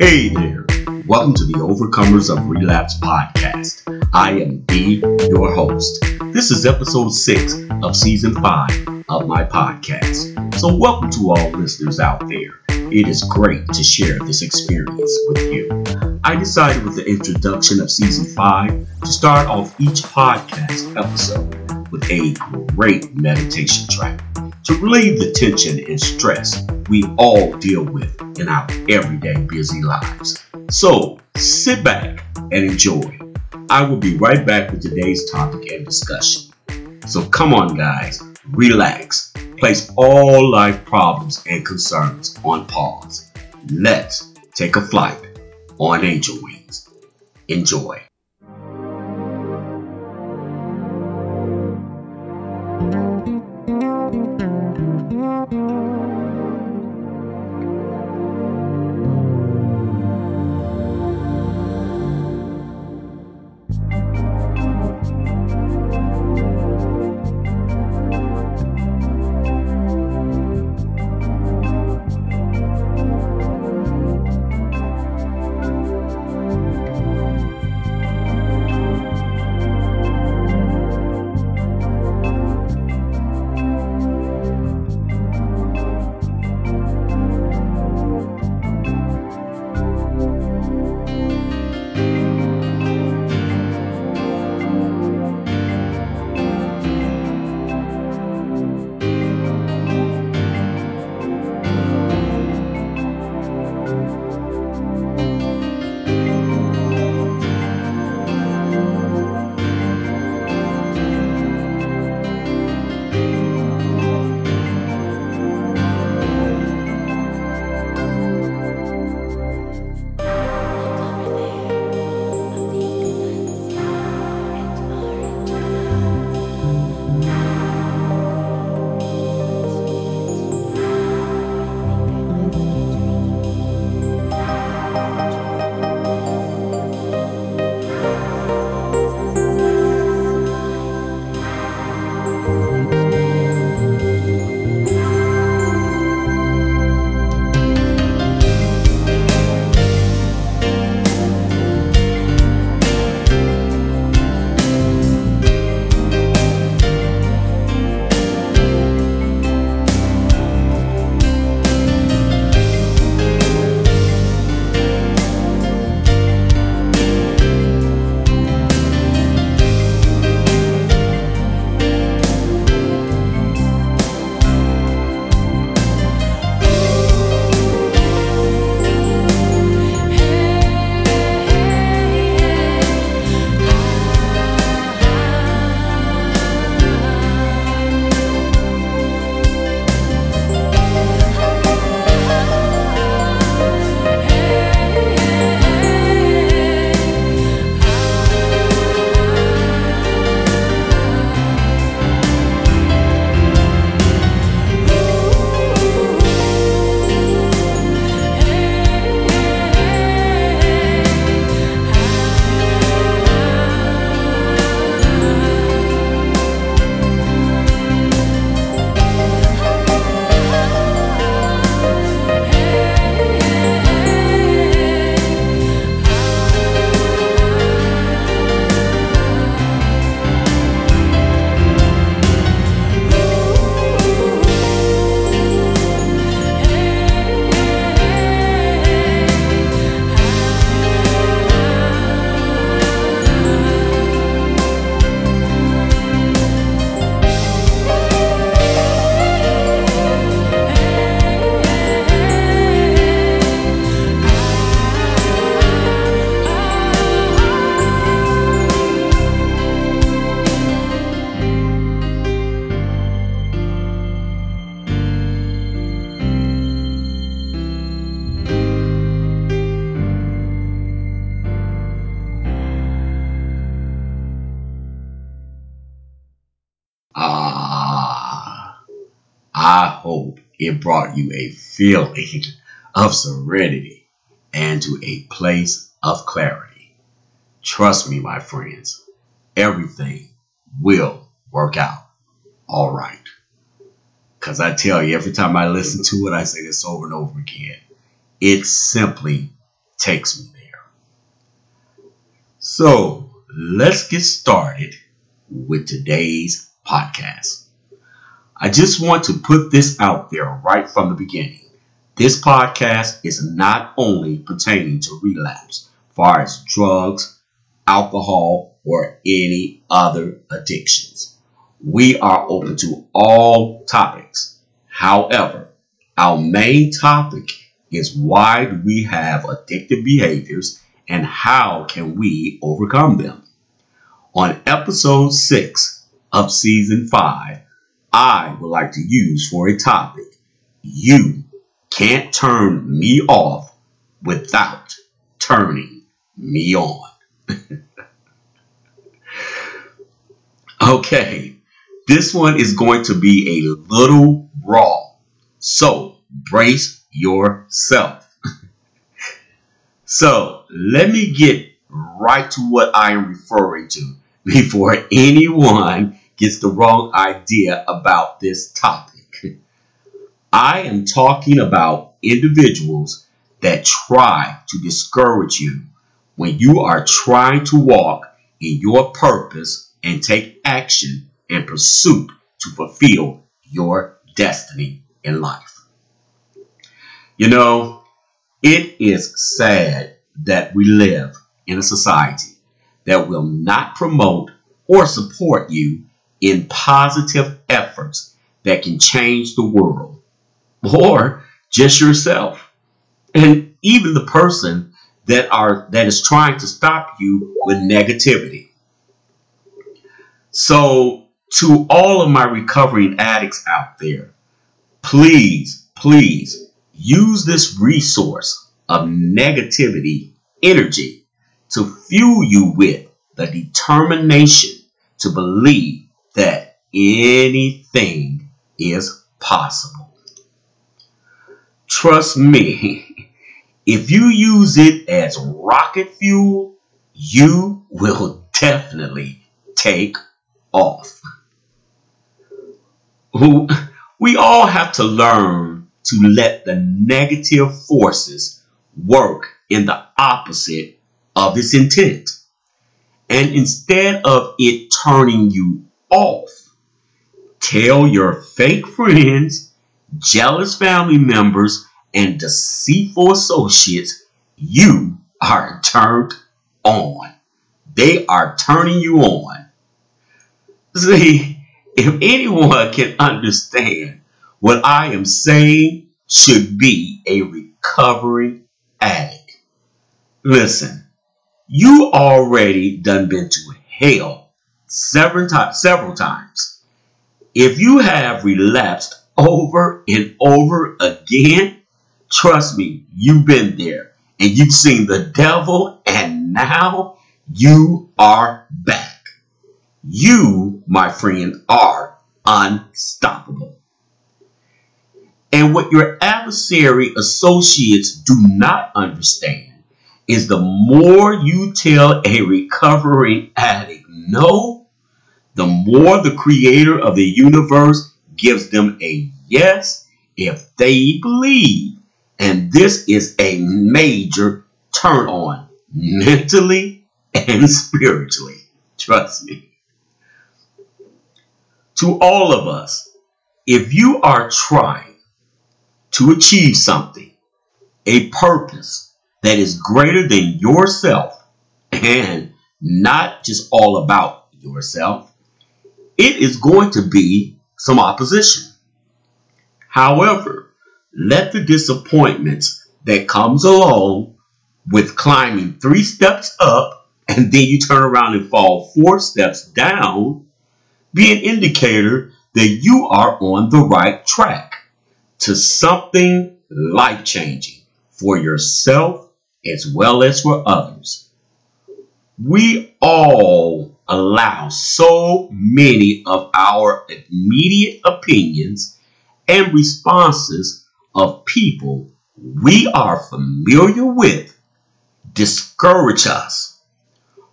Hey there. Welcome to the Overcomers of Relapse podcast. I am B, your host. This is episode 6 of season 5 of my podcast. So, welcome to all listeners out there. It is great to share this experience with you. I decided with the introduction of season 5 to start off each podcast episode with a great meditation track to relieve the tension and stress we all deal with in our everyday busy lives. So sit back and enjoy. I will be right back with today's topic and discussion. So come on, guys, relax, place all life problems and concerns on pause. Let's take a flight on angel wings. Enjoy. It brought you a feeling of serenity and to a place of clarity. Trust me, my friends, everything will work out all right. Because I tell you, every time I listen to it, I say this over and over again. It simply takes me there. So let's get started with today's podcast. I just want to put this out there right from the beginning. This podcast is not only pertaining to relapse, far as drugs, alcohol, or any other addictions. We are open to all topics. However, our main topic is why do we have addictive behaviors and how can we overcome them? On episode 6 of season 5, I would like to use for a topic you can't turn me off without turning me on. okay, this one is going to be a little raw, so brace yourself. so let me get right to what I am referring to before anyone gets the wrong idea about this topic. I am talking about individuals that try to discourage you when you are trying to walk in your purpose and take action and pursuit to fulfill your destiny in life. You know, it is sad that we live in a society that will not promote or support you in positive efforts that can change the world or just yourself. And even the person that are that is trying to stop you with negativity. So to all of my recovering addicts out there please please use this resource of negativity energy to fuel you with the determination to believe that anything is possible. Trust me, if you use it as rocket fuel, you will definitely take off. We all have to learn to let the negative forces work in the opposite of its intent. And instead of it turning you off, tell your fake friends, jealous family members, and deceitful associates you are turned on. They are turning you on. See, if anyone can understand what I am saying should be a recovering addict. Listen, you already done been to hell several times several times. If you have relapsed over and over again, trust me, you've been there and you've seen the devil and now you are back. You, my friend, are unstoppable. And what your adversary associates do not understand is the more you tell a recovering addict no, the more the creator of the universe gives them a yes if they believe. And this is a major turn on mentally and spiritually. Trust me. To all of us, if you are trying to achieve something, a purpose, that is greater than yourself and not just all about yourself, it is going to be some opposition. However, let the disappointments that comes along with climbing three steps up and then you turn around and fall four steps down be an indicator that you are on the right track to something life changing for yourself as well as for others. We all allow so many of our immediate opinions and responses of people we are familiar with discourage us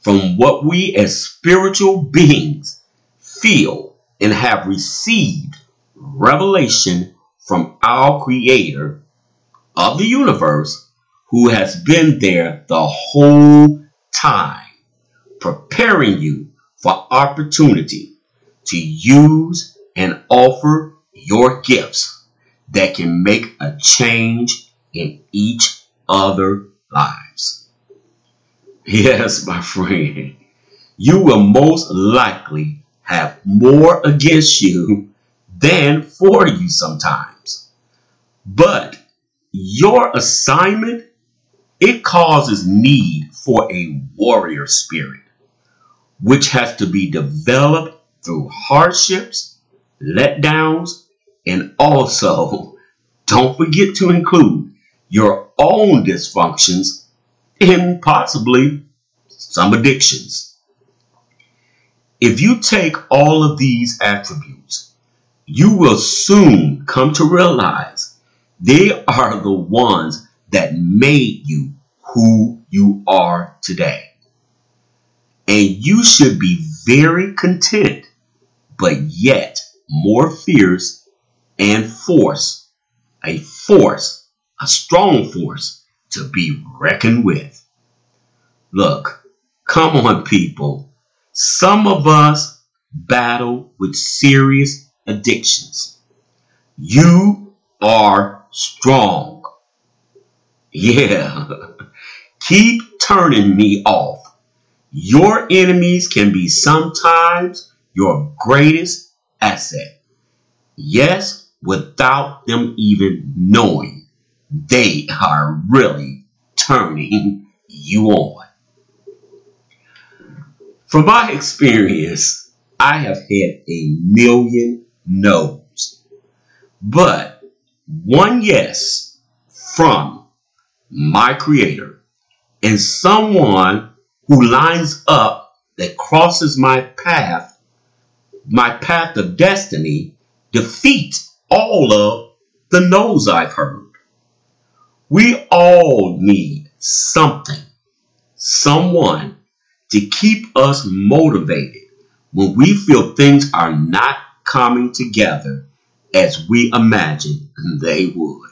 from what we as spiritual beings feel and have received revelation from our creator of the universe who has been there the whole time, preparing you for opportunity to use and offer your gifts that can make a change in each other lives. Yes, my friend, you will most likely have more against you than for you sometimes. But your assignment, it causes need for a warrior spirit, which has to be developed through hardships, letdowns, and also don't forget to include your own dysfunctions and possibly some addictions. If you take all of these attributes, you will soon come to realize they are the ones that made you who you are today. And you should be very content, but yet more fierce and force, a force, a strong force to be reckoned with. Look, come on, people. Some of us battle with serious addictions. You are strong. Yeah. Keep turning me off. Your enemies can be sometimes your greatest asset. Yes, without them even knowing they are really turning you on. From my experience, I have had a million no's, but one yes from my creator and someone who lines up that crosses my path, my path of destiny, defeat all of the no's I've heard. We all need something, someone to keep us motivated when we feel things are not coming together as we imagine they would.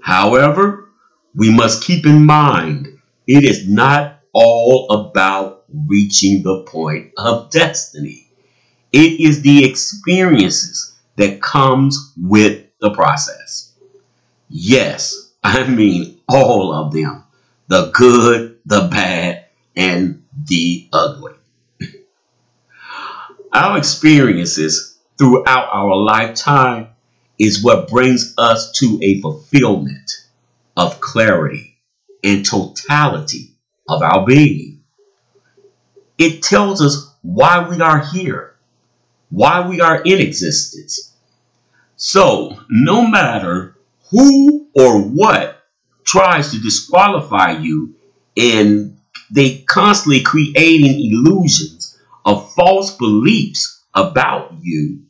However, we must keep in mind it is not all about reaching the point of destiny. It is the experiences that comes with the process. Yes, I mean all of them. The good, the bad, and the ugly. our experiences throughout our lifetime is what brings us to a fulfillment of clarity and totality of our being. It tells us why we are here, why we are in existence. So, no matter who or what tries to disqualify you and they constantly creating illusions of false beliefs about you.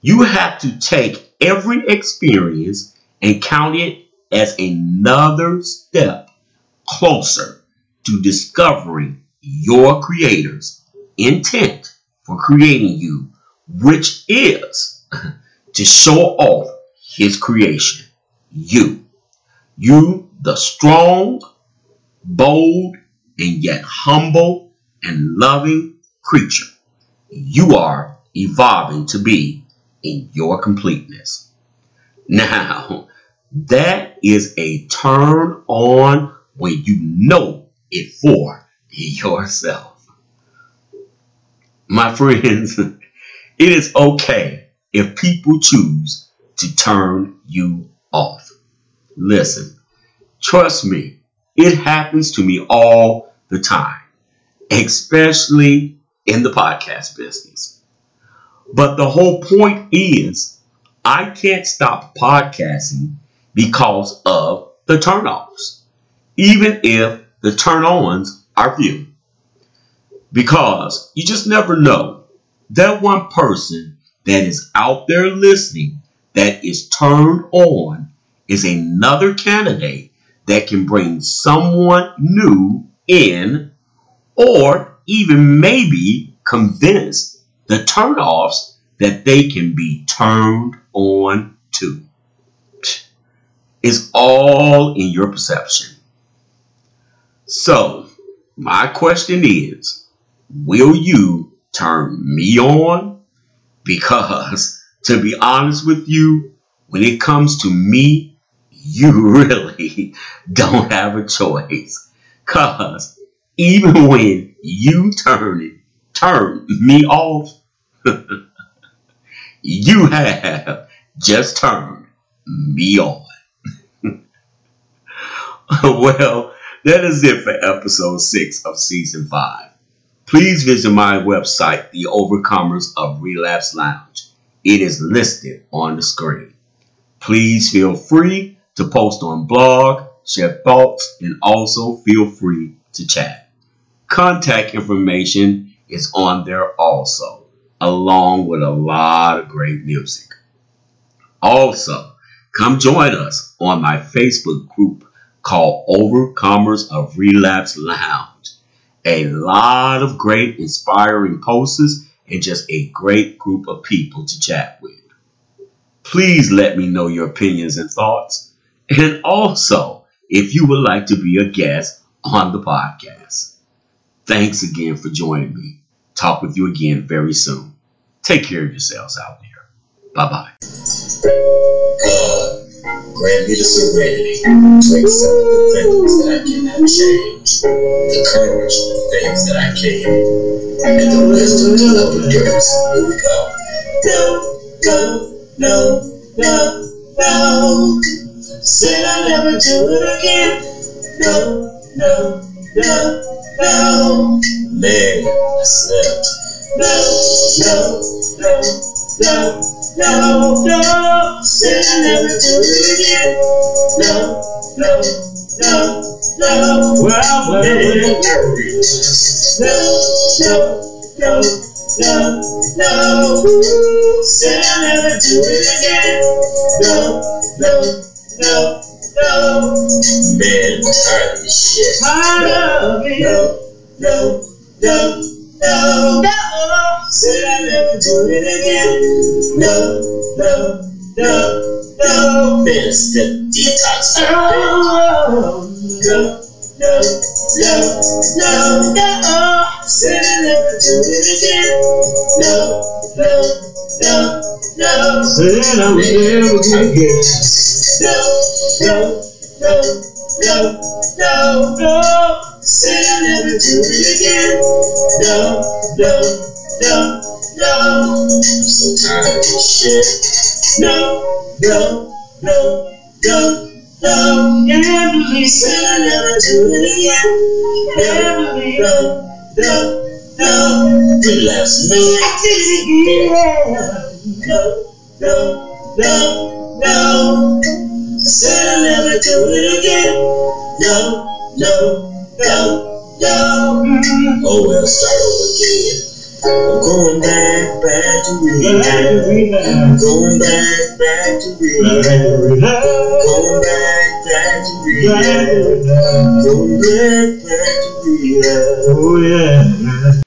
You have to take every experience and count it as another step closer to discovering your creator's intent for creating you, which is to show off his creation. You. You, the strong, bold, and yet humble and loving creature you are evolving to be in your completeness. Now, that is a turn on when you know it for yourself. My friends, it is okay if people choose to turn you off. Listen, trust me, it happens to me all the time, especially in the podcast business. But the whole point is, I can't stop podcasting because of the turnoffs, even if the turn ons are few. Because you just never know. That one person that is out there listening that is turned on is another candidate that can bring someone new in or even maybe convince the turnoffs that they can be turned on to. It's all in your perception. So, my question is Will you turn me on? Because, to be honest with you, when it comes to me, you really don't have a choice. Because even when you turn it, turn me off, you have just turned me on. well, that is it for episode 6 of season 5. Please visit my website, The Overcomers of Relapse Lounge. It is listed on the screen. Please feel free to post on blog, share thoughts, and also feel free to chat. Contact information is on there also, along with a lot of great music. Also, come join us on my Facebook group called Overcomers of Relapse Lounge. A lot of great inspiring posts and just a great group of people to chat with. Please let me know your opinions and thoughts. And also, if you would like to be a guest on the podcast. Thanks again for joining me. Talk with you again very soon. Take care of yourselves out there. Bye bye. Grant me the serenity to accept the things that I cannot change, the courage for the things that I can, and the wisdom to love endurance. Here we go. Go, go, no, no, no. Said I'll never do it again. No, no, no, no. Man, I slept. No, no, no, no, no, no. Said I'll never do it again. No, no, no, no. Well, well, well, no, no, no. No, no, said I'll never do it again. No, no, no, no. Man, tired of this shit. Tired of it. No, no, no, no, no. Said I'll never do it again. No, no, no, no. Man, it's detox. Oh, No, no, no, no, no. Said I'll never do it again. No, no, no, no. said I would never get again. No, no, no, no, no, no. Said I'll never do it again. No, no, no, no. I'm so tired of this shit. No, no, no, no, no. Can't Said I'll never do it again. No, no, no, no. Relapse, man. it. No, no, no, no. Said I'll never do it again. No, no, no. Mm, Oh well, start over again. I'm going back, back to rehab. relapse. Going back, back to rehab. relapse. Going back, back to rehab. relapse. Going back, back to rehab. Oh yeah.